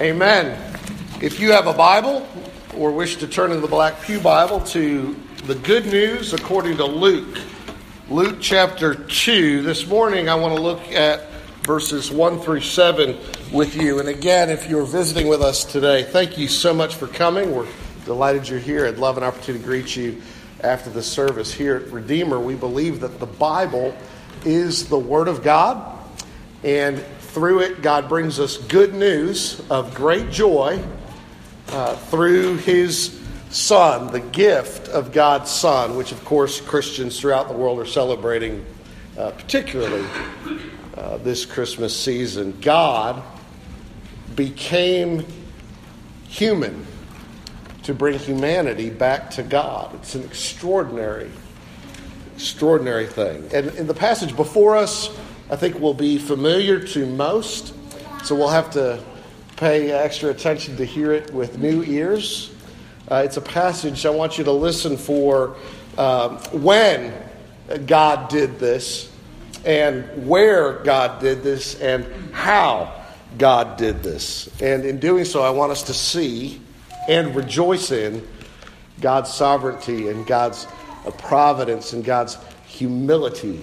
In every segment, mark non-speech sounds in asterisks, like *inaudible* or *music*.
Amen. If you have a Bible or wish to turn in the Black Pew Bible to the good news according to Luke, Luke chapter 2, this morning I want to look at verses 1 through 7 with you. And again, if you're visiting with us today, thank you so much for coming. We're delighted you're here. I'd love an opportunity to greet you after the service. Here at Redeemer, we believe that the Bible is the Word of God. And through it, God brings us good news of great joy uh, through His Son, the gift of God's Son, which, of course, Christians throughout the world are celebrating, uh, particularly uh, this Christmas season. God became human to bring humanity back to God. It's an extraordinary, extraordinary thing. And in the passage before us, I think will be familiar to most. So we'll have to pay extra attention to hear it with new ears. Uh, it's a passage I want you to listen for um, when God did this, and where God did this, and how God did this. And in doing so, I want us to see and rejoice in God's sovereignty and God's providence and God's humility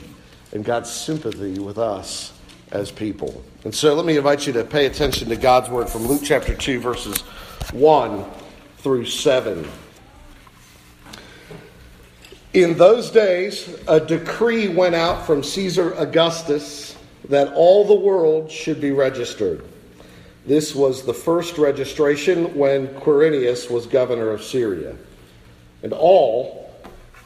and God's sympathy with us as people. And so let me invite you to pay attention to God's word from Luke chapter 2, verses 1 through 7. In those days, a decree went out from Caesar Augustus that all the world should be registered. This was the first registration when Quirinius was governor of Syria. And all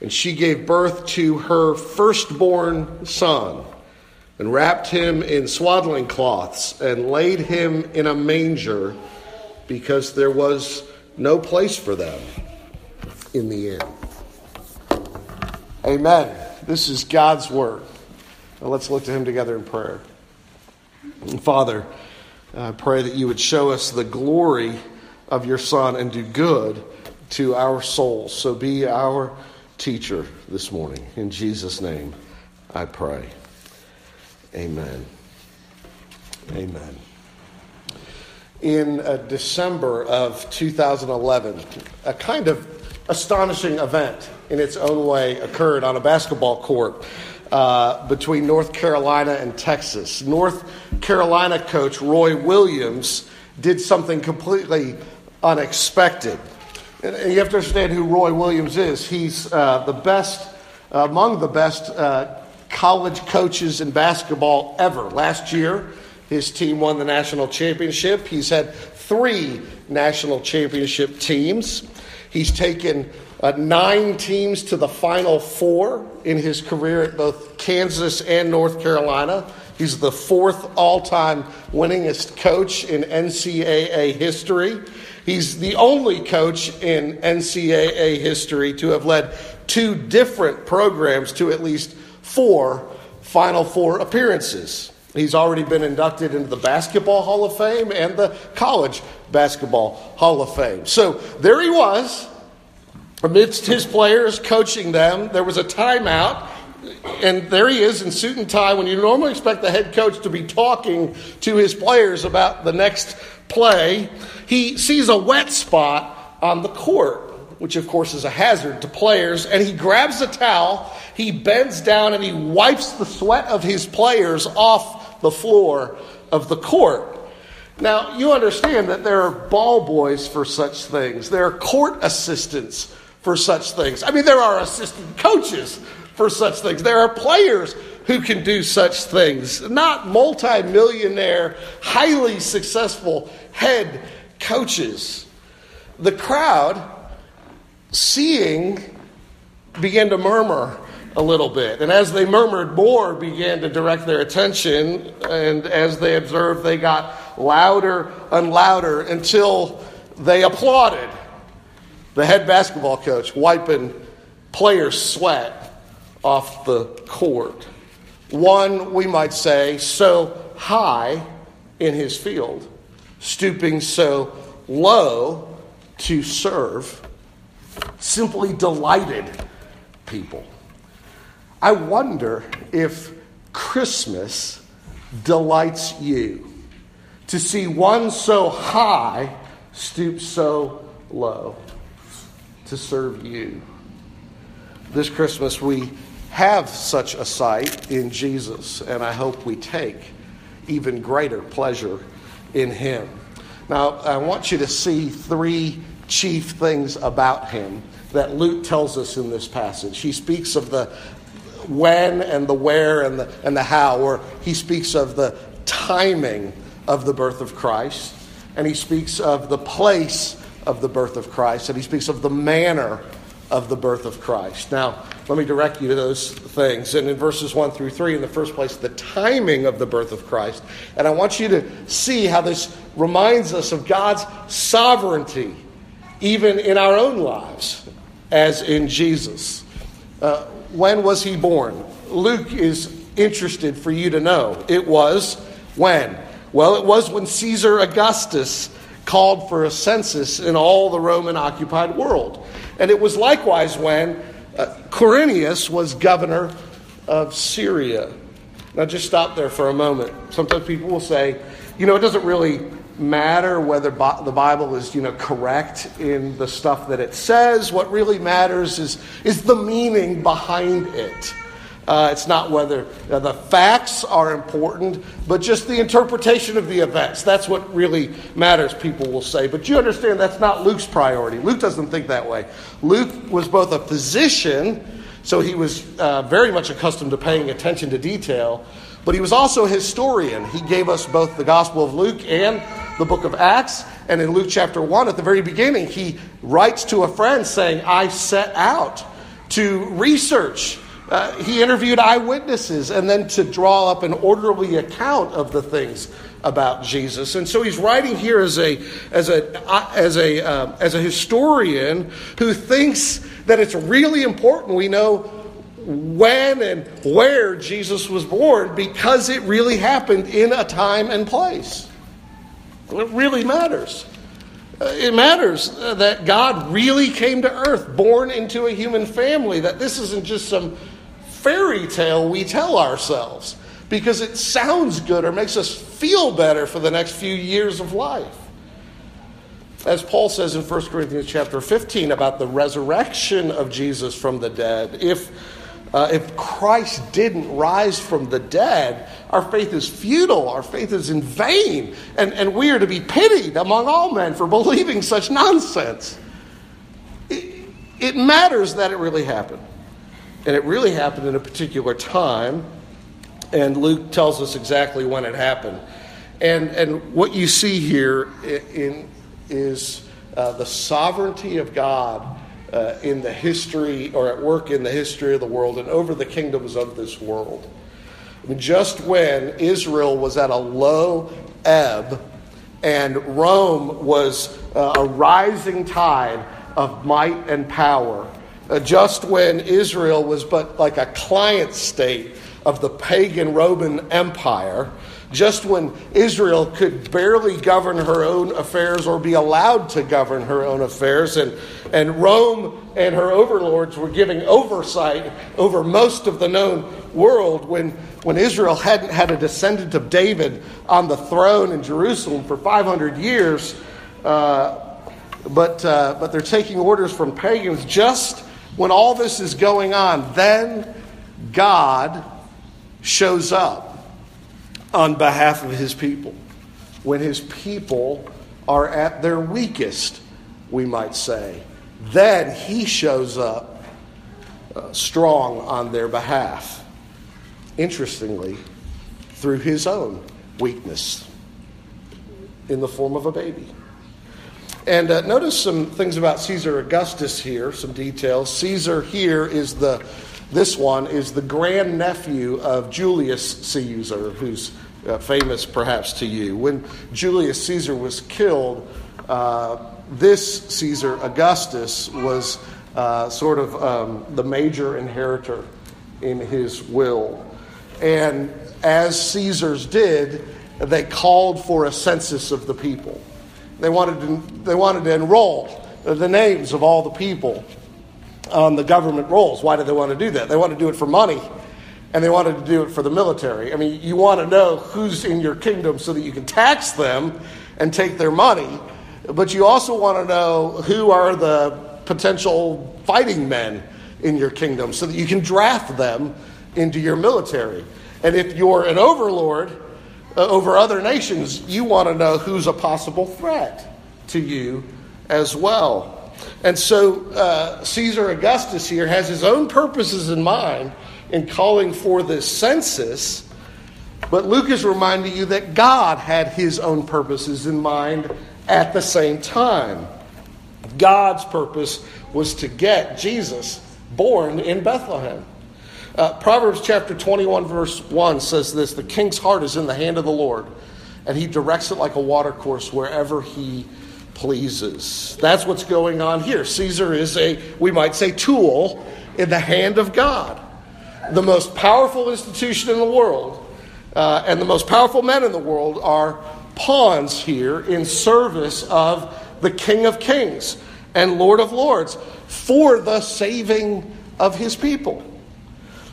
And she gave birth to her firstborn son, and wrapped him in swaddling cloths, and laid him in a manger, because there was no place for them in the inn. Amen. This is God's word. Now let's look to him together in prayer. Father, I pray that you would show us the glory of your Son and do good to our souls. So be our teacher this morning. In Jesus' name, I pray. Amen. Amen. In uh, December of 2011, a kind of astonishing event in its own way occurred on a basketball court uh, between North Carolina and Texas. North Carolina coach Roy Williams did something completely unexpected. And you have to understand who Roy Williams is. He's uh, the best, uh, among the best uh, college coaches in basketball ever. Last year, his team won the national championship. He's had three national championship teams. He's taken uh, nine teams to the Final Four in his career at both Kansas and North Carolina. He's the fourth all time winningest coach in NCAA history. He's the only coach in NCAA history to have led two different programs to at least four Final Four appearances. He's already been inducted into the Basketball Hall of Fame and the College Basketball Hall of Fame. So there he was, amidst his players, coaching them. There was a timeout. And there he is in suit and tie when you normally expect the head coach to be talking to his players about the next play, he sees a wet spot on the court, which of course is a hazard to players, and he grabs a towel, he bends down, and he wipes the sweat of his players off the floor of the court. Now, you understand that there are ball boys for such things. There are court assistants for such things. I mean, there are assistant coaches for such things. There are players who can do such things, not multimillionaire, highly successful head coaches. The crowd, seeing, began to murmur a little bit. And as they murmured, more began to direct their attention. And as they observed, they got louder and louder until they applauded the head basketball coach wiping players' sweat off the court. One, we might say, so high in his field, stooping so low to serve, simply delighted people. I wonder if Christmas delights you to see one so high stoop so low to serve you. This Christmas, we have such a sight in Jesus, and I hope we take even greater pleasure in him. Now, I want you to see three chief things about him that Luke tells us in this passage. He speaks of the when and the where and the, and the how, or he speaks of the timing of the birth of Christ, and he speaks of the place of the birth of Christ, and he speaks of the manner of the birth of Christ. Now, let me direct you to those things. And in verses 1 through 3, in the first place, the timing of the birth of Christ. And I want you to see how this reminds us of God's sovereignty, even in our own lives, as in Jesus. Uh, when was he born? Luke is interested for you to know. It was when? Well, it was when Caesar Augustus called for a census in all the Roman occupied world. And it was likewise when uh, Quirinius was governor of Syria. Now, just stop there for a moment. Sometimes people will say, you know, it doesn't really matter whether the Bible is, you know, correct in the stuff that it says. What really matters is, is the meaning behind it. Uh, it's not whether uh, the facts are important, but just the interpretation of the events. That's what really matters, people will say. But you understand that's not Luke's priority. Luke doesn't think that way. Luke was both a physician, so he was uh, very much accustomed to paying attention to detail, but he was also a historian. He gave us both the Gospel of Luke and the book of Acts. And in Luke chapter 1, at the very beginning, he writes to a friend saying, I set out to research uh, he interviewed eyewitnesses and then to draw up an orderly account of the things about Jesus. And so he's writing here as a, as a, uh, as a, uh, as a historian who thinks that it's really important we know when and where Jesus was born because it really happened in a time and place. It really matters. Uh, it matters that God really came to earth, born into a human family, that this isn't just some fairy tale we tell ourselves because it sounds good or makes us feel better for the next few years of life. As Paul says in 1 Corinthians chapter 15 about the resurrection of Jesus from the dead, if, uh, if Christ didn't rise from the dead, our faith is futile, our faith is in vain, and, and we are to be pitied among all men for believing such nonsense. It, it matters that it really happened. And it really happened in a particular time. And Luke tells us exactly when it happened. And, and what you see here in, is uh, the sovereignty of God uh, in the history, or at work in the history of the world and over the kingdoms of this world. just when Israel was at a low ebb and Rome was uh, a rising tide of might and power, just when Israel was but like a client state of the pagan Roman Empire, just when Israel could barely govern her own affairs or be allowed to govern her own affairs, and, and Rome and her overlords were giving oversight over most of the known world, when, when Israel hadn't had a descendant of David on the throne in Jerusalem for 500 years, uh, but, uh, but they're taking orders from pagans just when all this is going on, then God shows up on behalf of his people. When his people are at their weakest, we might say, then he shows up uh, strong on their behalf. Interestingly, through his own weakness in the form of a baby. And uh, notice some things about Caesar Augustus here, some details. Caesar here is the, this one is the grandnephew of Julius Caesar, who's uh, famous perhaps to you. When Julius Caesar was killed, uh, this Caesar, Augustus, was uh, sort of um, the major inheritor in his will. And as Caesars did, they called for a census of the people. They wanted to, they wanted to enroll the names of all the people on the government rolls. Why did they want to do that? They wanted to do it for money and they wanted to do it for the military. I mean, you want to know who's in your kingdom so that you can tax them and take their money, but you also want to know who are the potential fighting men in your kingdom so that you can draft them into your military. And if you're an overlord over other nations, you want to know who's a possible threat to you as well. And so uh, Caesar Augustus here has his own purposes in mind in calling for this census, but Luke is reminding you that God had his own purposes in mind at the same time. God's purpose was to get Jesus born in Bethlehem. Uh, Proverbs chapter 21, verse 1 says this The king's heart is in the hand of the Lord, and he directs it like a watercourse wherever he pleases. That's what's going on here. Caesar is a, we might say, tool in the hand of God. The most powerful institution in the world uh, and the most powerful men in the world are pawns here in service of the King of Kings and Lord of Lords for the saving of his people.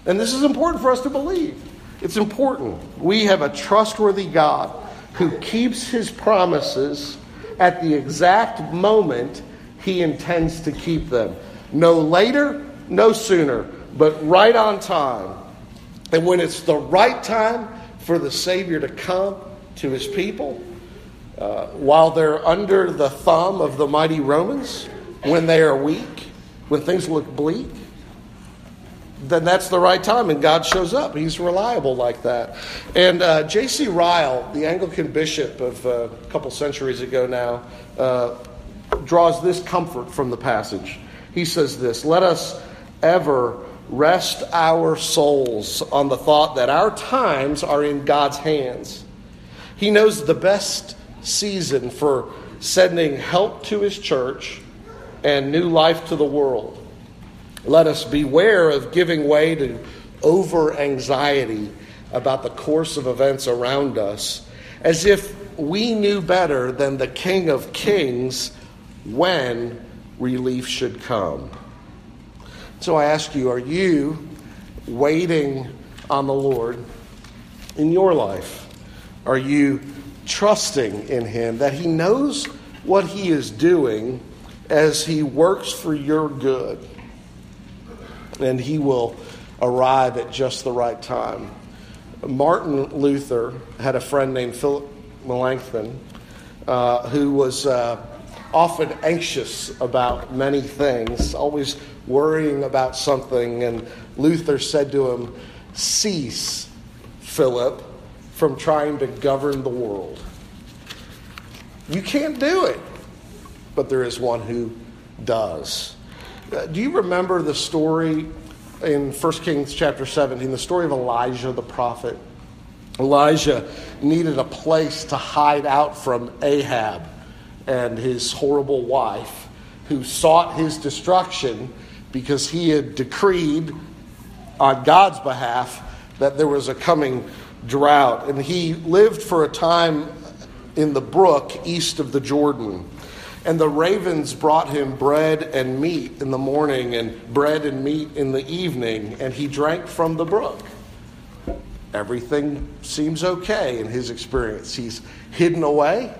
And this is important for us to believe. It's important. We have a trustworthy God who keeps his promises at the exact moment he intends to keep them. No later, no sooner, but right on time. And when it's the right time for the Savior to come to his people, uh, while they're under the thumb of the mighty Romans, when they are weak, when things look bleak, then that's the right time and God shows up. He's reliable like that. And uh, J.C. Ryle, the Anglican bishop of uh, a couple centuries ago now, uh, draws this comfort from the passage. He says this Let us ever rest our souls on the thought that our times are in God's hands. He knows the best season for sending help to his church and new life to the world. Let us beware of giving way to over anxiety about the course of events around us, as if we knew better than the King of Kings when relief should come. So I ask you, are you waiting on the Lord in your life? Are you trusting in Him that He knows what He is doing as He works for your good? And he will arrive at just the right time. Martin Luther had a friend named Philip Melanchthon uh, who was uh, often anxious about many things, always worrying about something. And Luther said to him, Cease, Philip, from trying to govern the world. You can't do it, but there is one who does. Uh, do you remember the story in 1 Kings chapter 17, the story of Elijah the prophet? Elijah needed a place to hide out from Ahab and his horrible wife, who sought his destruction because he had decreed on God's behalf that there was a coming drought. And he lived for a time in the brook east of the Jordan. And the ravens brought him bread and meat in the morning, and bread and meat in the evening, and he drank from the brook. Everything seems okay in his experience. He's hidden away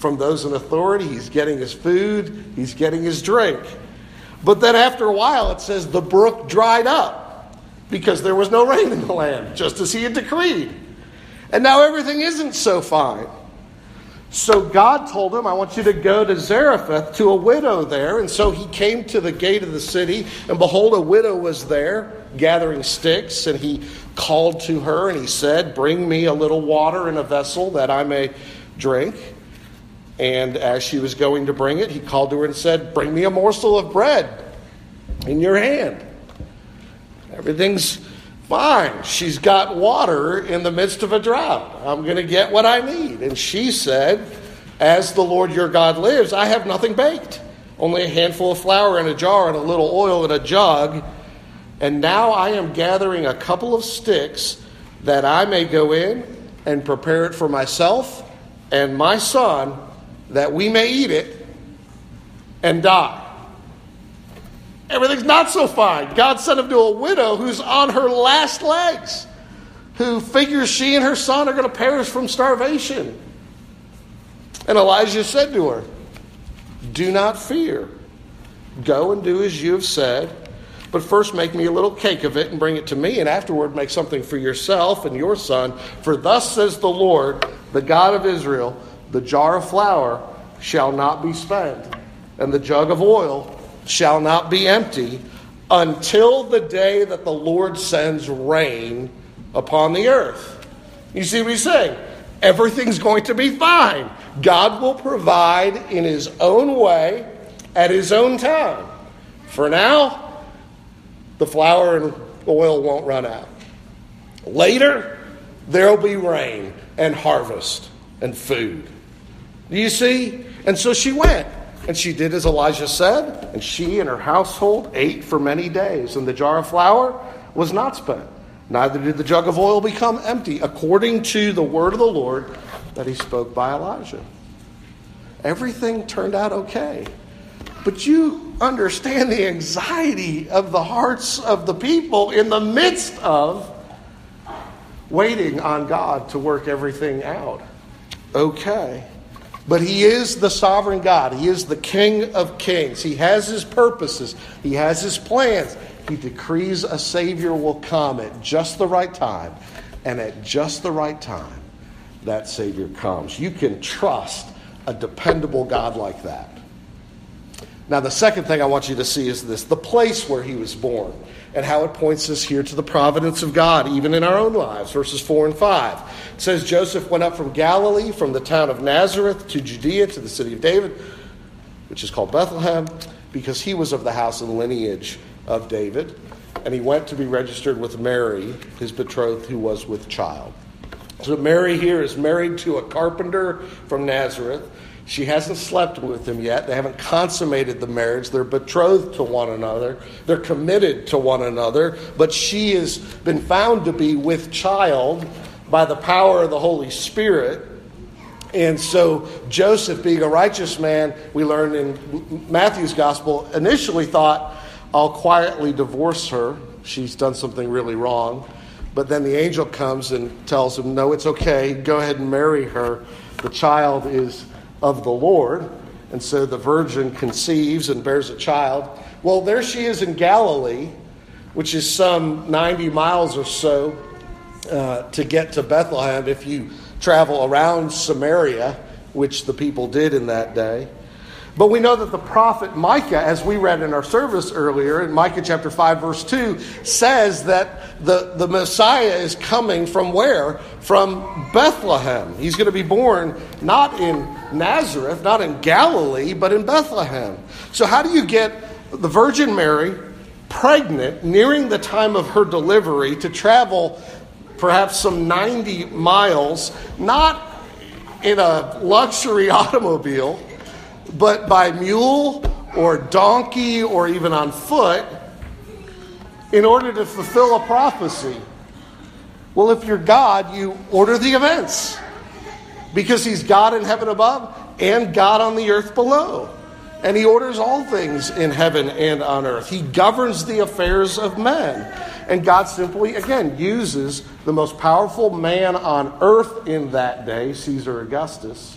from those in authority, he's getting his food, he's getting his drink. But then after a while, it says the brook dried up because there was no rain in the land, just as he had decreed. And now everything isn't so fine. So God told him, I want you to go to Zarephath to a widow there. And so he came to the gate of the city, and behold, a widow was there gathering sticks. And he called to her, and he said, Bring me a little water in a vessel that I may drink. And as she was going to bring it, he called to her and said, Bring me a morsel of bread in your hand. Everything's Fine, she's got water in the midst of a drought. I'm going to get what I need. And she said, As the Lord your God lives, I have nothing baked, only a handful of flour in a jar and a little oil in a jug. And now I am gathering a couple of sticks that I may go in and prepare it for myself and my son, that we may eat it and die. Everything's not so fine. God sent him to a widow who's on her last legs, who figures she and her son are going to perish from starvation. And Elijah said to her, Do not fear. Go and do as you have said. But first, make me a little cake of it and bring it to me, and afterward, make something for yourself and your son. For thus says the Lord, the God of Israel the jar of flour shall not be spent, and the jug of oil shall not be empty until the day that the Lord sends rain upon the earth. You see what he's saying? Everything's going to be fine. God will provide in his own way at his own time. For now, the flour and oil won't run out. Later, there'll be rain and harvest and food. Do you see? And so she went. And she did as Elijah said, and she and her household ate for many days. And the jar of flour was not spent, neither did the jug of oil become empty, according to the word of the Lord that he spoke by Elijah. Everything turned out okay. But you understand the anxiety of the hearts of the people in the midst of waiting on God to work everything out. Okay. But he is the sovereign God. He is the King of kings. He has his purposes, he has his plans. He decrees a Savior will come at just the right time. And at just the right time, that Savior comes. You can trust a dependable God like that. Now, the second thing I want you to see is this the place where he was born and how it points us here to the providence of God, even in our own lives. Verses 4 and 5. It says Joseph went up from Galilee, from the town of Nazareth to Judea, to the city of David, which is called Bethlehem, because he was of the house and lineage of David. And he went to be registered with Mary, his betrothed, who was with child. So Mary here is married to a carpenter from Nazareth. She hasn't slept with him yet. They haven't consummated the marriage. They're betrothed to one another. They're committed to one another. But she has been found to be with child by the power of the Holy Spirit. And so Joseph, being a righteous man, we learn in Matthew's gospel, initially thought, I'll quietly divorce her. She's done something really wrong. But then the angel comes and tells him, No, it's okay. Go ahead and marry her. The child is of the Lord. And so the virgin conceives and bears a child. Well, there she is in Galilee, which is some 90 miles or so uh, to get to Bethlehem if you travel around Samaria, which the people did in that day. But we know that the prophet Micah, as we read in our service earlier, in Micah chapter 5, verse 2, says that the, the Messiah is coming from where? From Bethlehem. He's going to be born not in Nazareth, not in Galilee, but in Bethlehem. So, how do you get the Virgin Mary pregnant, nearing the time of her delivery, to travel perhaps some 90 miles, not in a luxury *laughs* automobile? But by mule or donkey or even on foot in order to fulfill a prophecy. Well, if you're God, you order the events because He's God in heaven above and God on the earth below. And He orders all things in heaven and on earth. He governs the affairs of men. And God simply, again, uses the most powerful man on earth in that day, Caesar Augustus,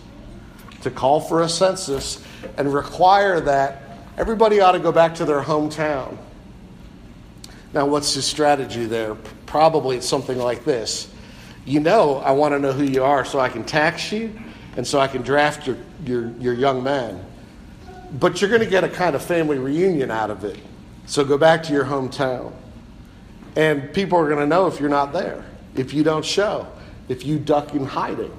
to call for a census and require that everybody ought to go back to their hometown. Now, what's his strategy there? Probably it's something like this. You know, I want to know who you are so I can tax you and so I can draft your, your, your young man. But you're going to get a kind of family reunion out of it. So go back to your hometown. And people are going to know if you're not there, if you don't show, if you duck in hiding.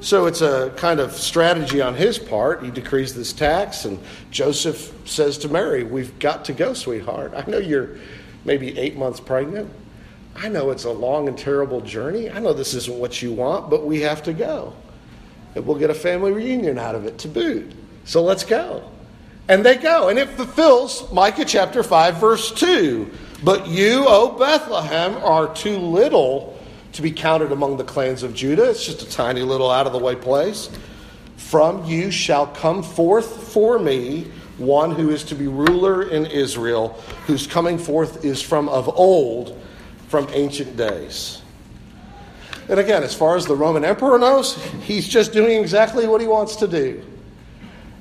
So it's a kind of strategy on his part. He decrees this tax, and Joseph says to Mary, We've got to go, sweetheart. I know you're maybe eight months pregnant. I know it's a long and terrible journey. I know this isn't what you want, but we have to go. And we'll get a family reunion out of it to boot. So let's go. And they go. And it fulfills Micah chapter 5, verse 2. But you, O Bethlehem, are too little to be counted among the clans of Judah. It's just a tiny little out of the way place. From you shall come forth for me one who is to be ruler in Israel, whose coming forth is from of old, from ancient days. And again, as far as the Roman emperor knows, he's just doing exactly what he wants to do.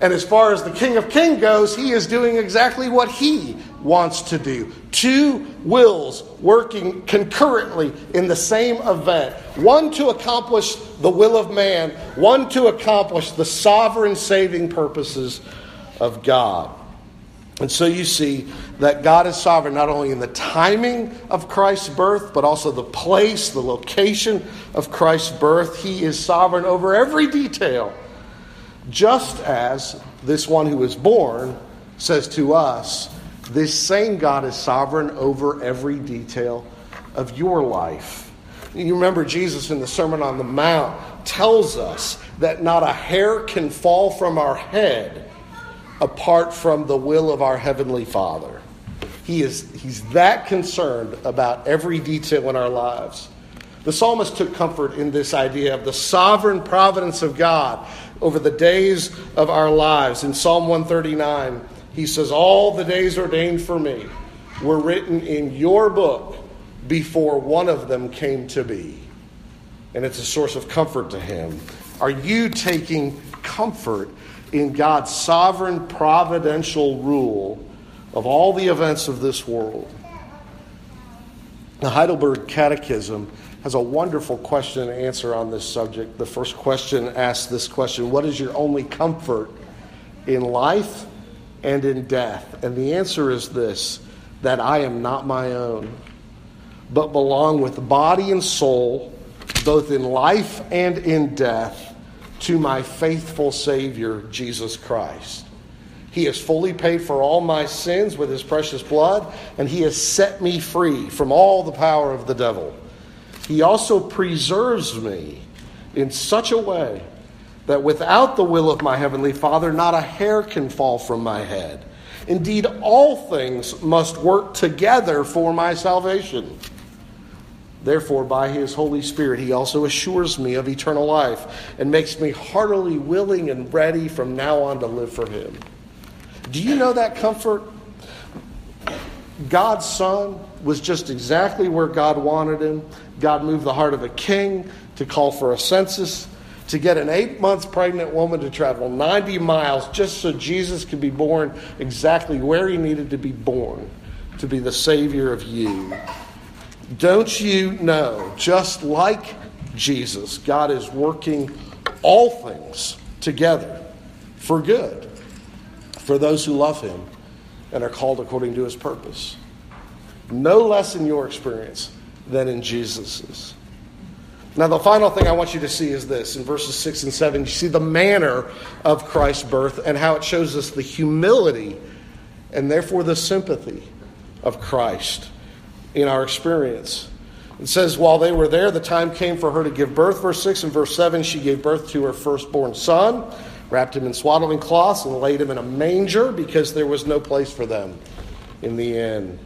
And as far as the King of Kings goes, he is doing exactly what he wants to do. Two wills working concurrently in the same event one to accomplish the will of man, one to accomplish the sovereign saving purposes of God. And so you see that God is sovereign not only in the timing of Christ's birth, but also the place, the location of Christ's birth. He is sovereign over every detail, just as this one who was born says to us, this same God is sovereign over every detail of your life. You remember Jesus in the Sermon on the Mount tells us that not a hair can fall from our head apart from the will of our Heavenly Father. He is, he's that concerned about every detail in our lives. The psalmist took comfort in this idea of the sovereign providence of God over the days of our lives. In Psalm 139, he says, All the days ordained for me were written in your book before one of them came to be. And it's a source of comfort to him. Are you taking comfort in God's sovereign providential rule of all the events of this world. The Heidelberg Catechism has a wonderful question and answer on this subject. The first question asks this question What is your only comfort in life and in death? And the answer is this that I am not my own, but belong with body and soul, both in life and in death to my faithful Savior, Jesus Christ. He has fully paid for all my sins with his precious blood, and he has set me free from all the power of the devil. He also preserves me in such a way that without the will of my heavenly Father, not a hair can fall from my head. Indeed, all things must work together for my salvation. Therefore, by his Holy Spirit, he also assures me of eternal life and makes me heartily willing and ready from now on to live for him. Do you know that comfort? God's Son was just exactly where God wanted him. God moved the heart of a king to call for a census, to get an eight months pregnant woman to travel 90 miles just so Jesus could be born exactly where he needed to be born to be the Savior of you. Don't you know, just like Jesus, God is working all things together for good for those who love Him and are called according to His purpose. No less in your experience than in Jesus's. Now, the final thing I want you to see is this in verses 6 and 7. You see the manner of Christ's birth and how it shows us the humility and therefore the sympathy of Christ in our experience. It says, while they were there, the time came for her to give birth. Verse 6 and verse 7, she gave birth to her firstborn son, wrapped him in swaddling cloths, and laid him in a manger because there was no place for them in the inn.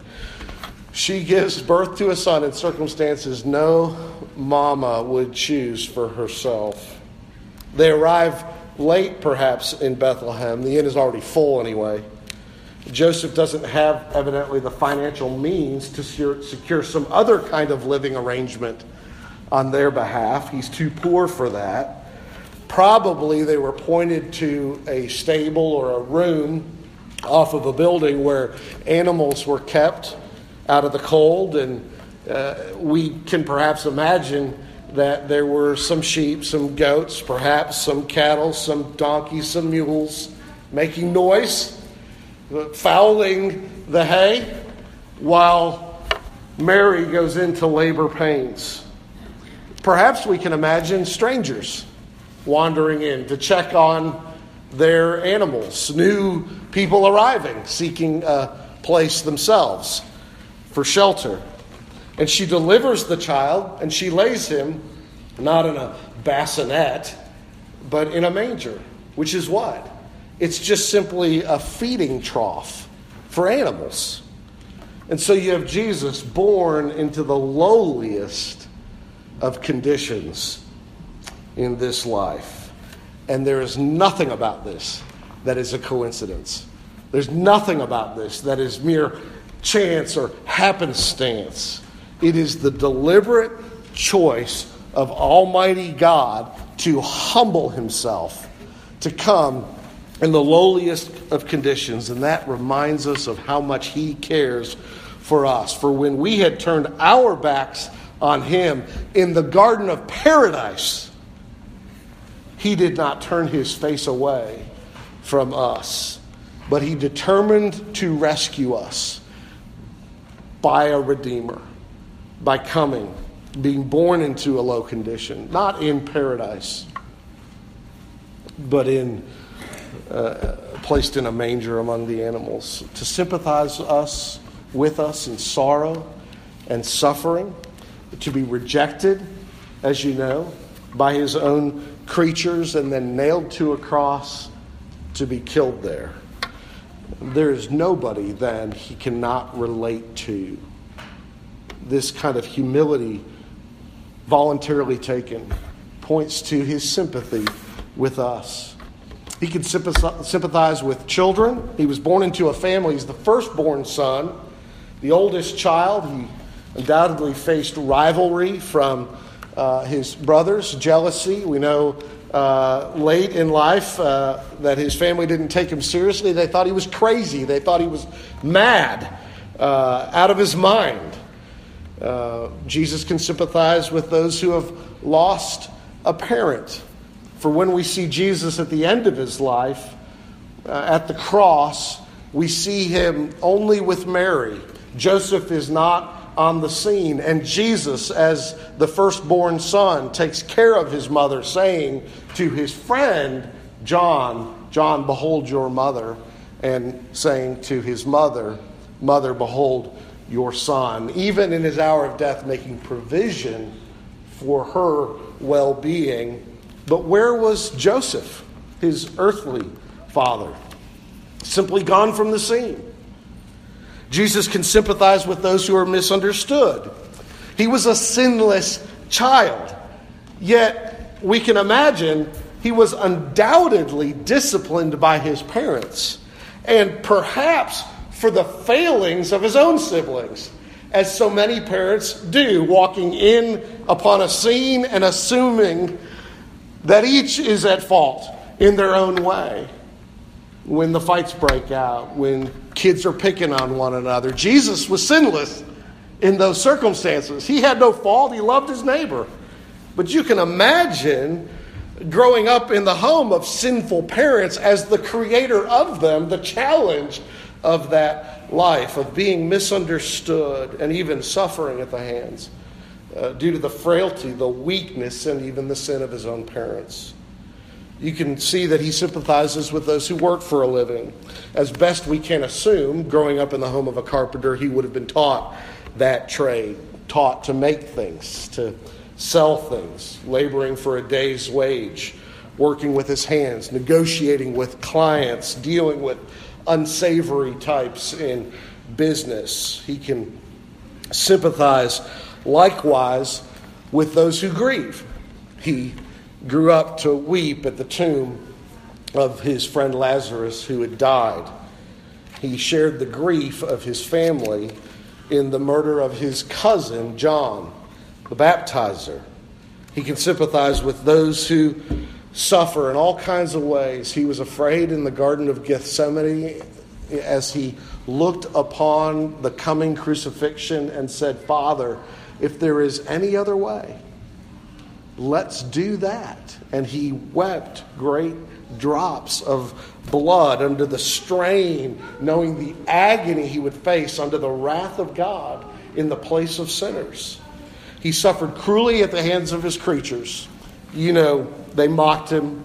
She gives birth to a son in circumstances no mama would choose for herself. They arrive late, perhaps, in Bethlehem. The inn is already full anyway. Joseph doesn't have, evidently, the financial means to secure some other kind of living arrangement on their behalf. He's too poor for that. Probably they were pointed to a stable or a room off of a building where animals were kept out of the cold, and uh, we can perhaps imagine that there were some sheep, some goats, perhaps some cattle, some donkeys, some mules making noise fouling the hay while Mary goes into labor pains. Perhaps we can imagine strangers wandering in to check on their animals, new people arriving, seeking a place themselves for shelter. And she delivers the child and she lays him not in a bassinet, but in a manger, which is what? It's just simply a feeding trough for animals. And so you have Jesus born into the lowliest of conditions in this life. And there is nothing about this that is a coincidence. There's nothing about this that is mere chance or happenstance. It is the deliberate choice of Almighty God to humble himself, to come in the lowliest of conditions. And that reminds us of how much he cares for us. For when we had turned our backs on him in the Garden of Paradise, he did not turn his face away from us, but he determined to rescue us by a Redeemer, by coming, being born into a low condition, not in paradise, but in. Uh, placed in a manger among the animals to sympathize us with us in sorrow and suffering, to be rejected, as you know, by his own creatures and then nailed to a cross to be killed there. There is nobody then he cannot relate to. This kind of humility, voluntarily taken, points to his sympathy with us. He can sympathize with children. He was born into a family. He's the firstborn son, the oldest child. He undoubtedly faced rivalry from uh, his brothers, jealousy. We know uh, late in life uh, that his family didn't take him seriously. They thought he was crazy, they thought he was mad, uh, out of his mind. Uh, Jesus can sympathize with those who have lost a parent. For when we see Jesus at the end of his life, uh, at the cross, we see him only with Mary. Joseph is not on the scene. And Jesus, as the firstborn son, takes care of his mother, saying to his friend John, John, behold your mother, and saying to his mother, Mother, behold your son, even in his hour of death, making provision for her well being. But where was Joseph, his earthly father? Simply gone from the scene. Jesus can sympathize with those who are misunderstood. He was a sinless child, yet we can imagine he was undoubtedly disciplined by his parents, and perhaps for the failings of his own siblings, as so many parents do, walking in upon a scene and assuming that each is at fault in their own way when the fights break out, when kids are picking on one another. Jesus was sinless in those circumstances. He had no fault, he loved his neighbor. But you can imagine growing up in the home of sinful parents as the creator of them, the challenge of that life, of being misunderstood and even suffering at the hands uh, due to the frailty, the weakness, and even the sin of his own parents you can see that he sympathizes with those who work for a living. As best we can assume, growing up in the home of a carpenter, he would have been taught that trade, taught to make things, to sell things, laboring for a day's wage, working with his hands, negotiating with clients, dealing with unsavory types in business. He can sympathize likewise with those who grieve. He grew up to weep at the tomb of his friend Lazarus who had died. He shared the grief of his family in the murder of his cousin, John, the baptizer. He can sympathize with those who suffer in all kinds of ways. He was afraid in the Garden of Gethsemane as he looked upon the coming crucifixion and said, Father, if there is any other way, Let's do that. And he wept great drops of blood under the strain, knowing the agony he would face under the wrath of God in the place of sinners. He suffered cruelly at the hands of his creatures. You know, they mocked him,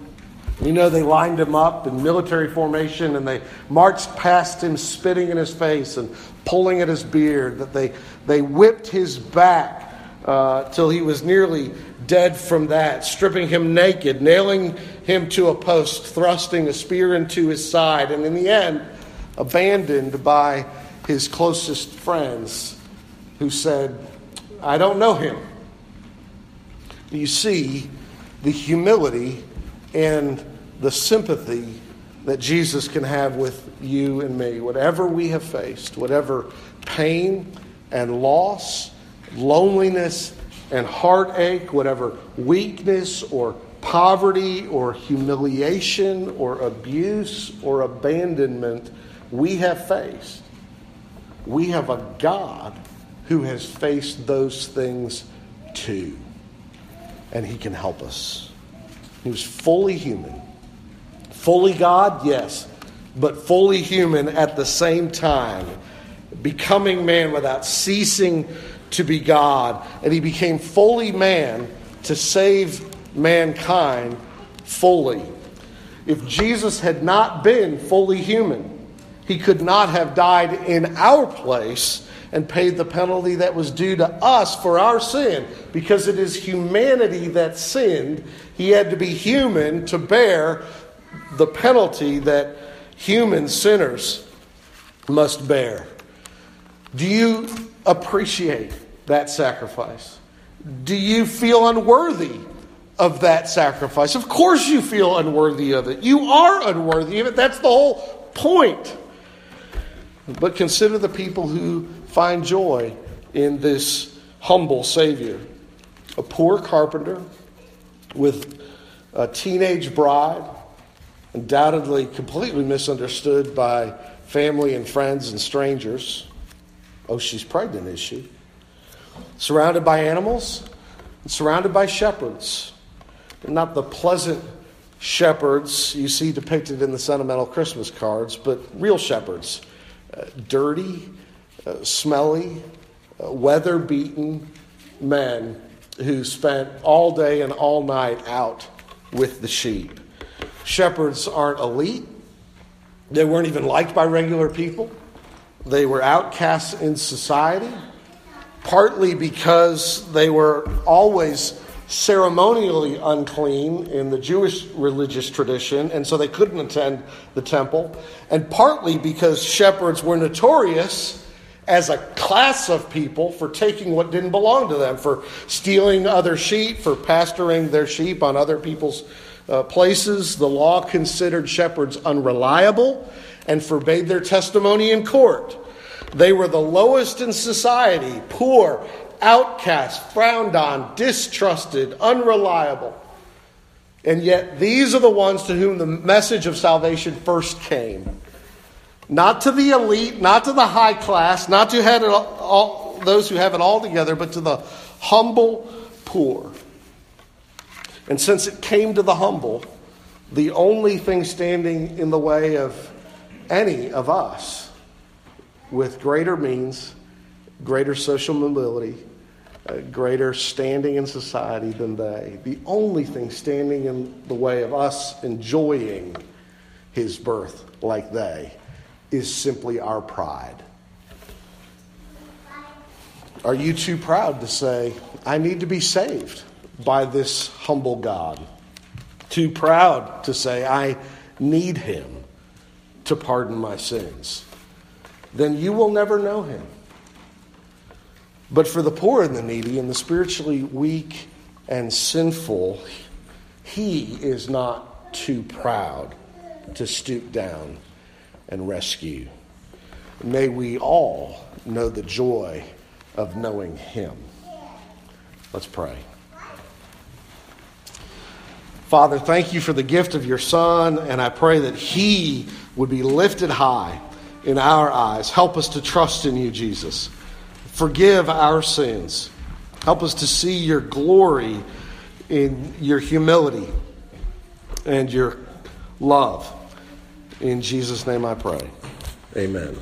You know, they lined him up in military formation and they marched past him, spitting in his face and pulling at his beard, that they, they whipped his back uh, till he was nearly dead from that, stripping him naked, nailing him to a post, thrusting a spear into his side, and in the end, abandoned by his closest friends who said, I don't know him. You see the humility and the sympathy that Jesus can have with you and me. Whatever we have faced, whatever pain and loss, loneliness and heartache, whatever weakness or poverty or humiliation or abuse or abandonment we have faced, we have a God who has faced those things too. And he can help us. He was fully human. Fully God, yes, but fully human at the same time, becoming man without ceasing to be God. And he became fully man to save mankind fully. If Jesus had not been fully human, he could not have died in our place and paid the penalty that was due to us for our sin. Because it is humanity that sinned, he had to be human to bear the penalty that human sinners must bear. Do you appreciate that sacrifice? Do you feel unworthy of that sacrifice? Of course, you feel unworthy of it. You are unworthy of it. That's the whole point. But consider the people who find joy in this humble Savior. A poor carpenter with a teenage bride, undoubtedly completely misunderstood by family and friends and strangers. Oh, she's pregnant, is she? Surrounded by animals, surrounded by shepherds. Not the pleasant shepherds you see depicted in the sentimental Christmas cards, but real shepherds uh, dirty, uh, smelly, uh, weather beaten men who spent all day and all night out with the sheep. Shepherds aren't elite, they weren't even liked by regular people, they were outcasts in society, partly because they were always ceremonially unclean in the Jewish religious tradition, and so they couldn't attend the temple, and partly because shepherds were notorious as a class of people for taking what didn't belong to them, for stealing other sheep, for pasturing their sheep on other people's uh, places. The law considered shepherds unreliable and forbade their testimony in court. They were the lowest in society, poor, outcast, frowned on, distrusted, unreliable. And yet, these are the ones to whom the message of salvation first came. Not to the elite, not to the high class, not to have all, those who have it all together, but to the humble poor. And since it came to the humble, the only thing standing in the way of any of us with greater means, greater social mobility, a greater standing in society than they. The only thing standing in the way of us enjoying his birth like they is simply our pride. Are you too proud to say, I need to be saved by this humble God? Too proud to say, I need him to pardon my sins? Then you will never know him. But for the poor and the needy and the spiritually weak and sinful, he is not too proud to stoop down and rescue. May we all know the joy of knowing him. Let's pray. Father, thank you for the gift of your Son, and I pray that he would be lifted high in our eyes. Help us to trust in you, Jesus. Forgive our sins. Help us to see your glory in your humility and your love. In Jesus' name I pray. Amen.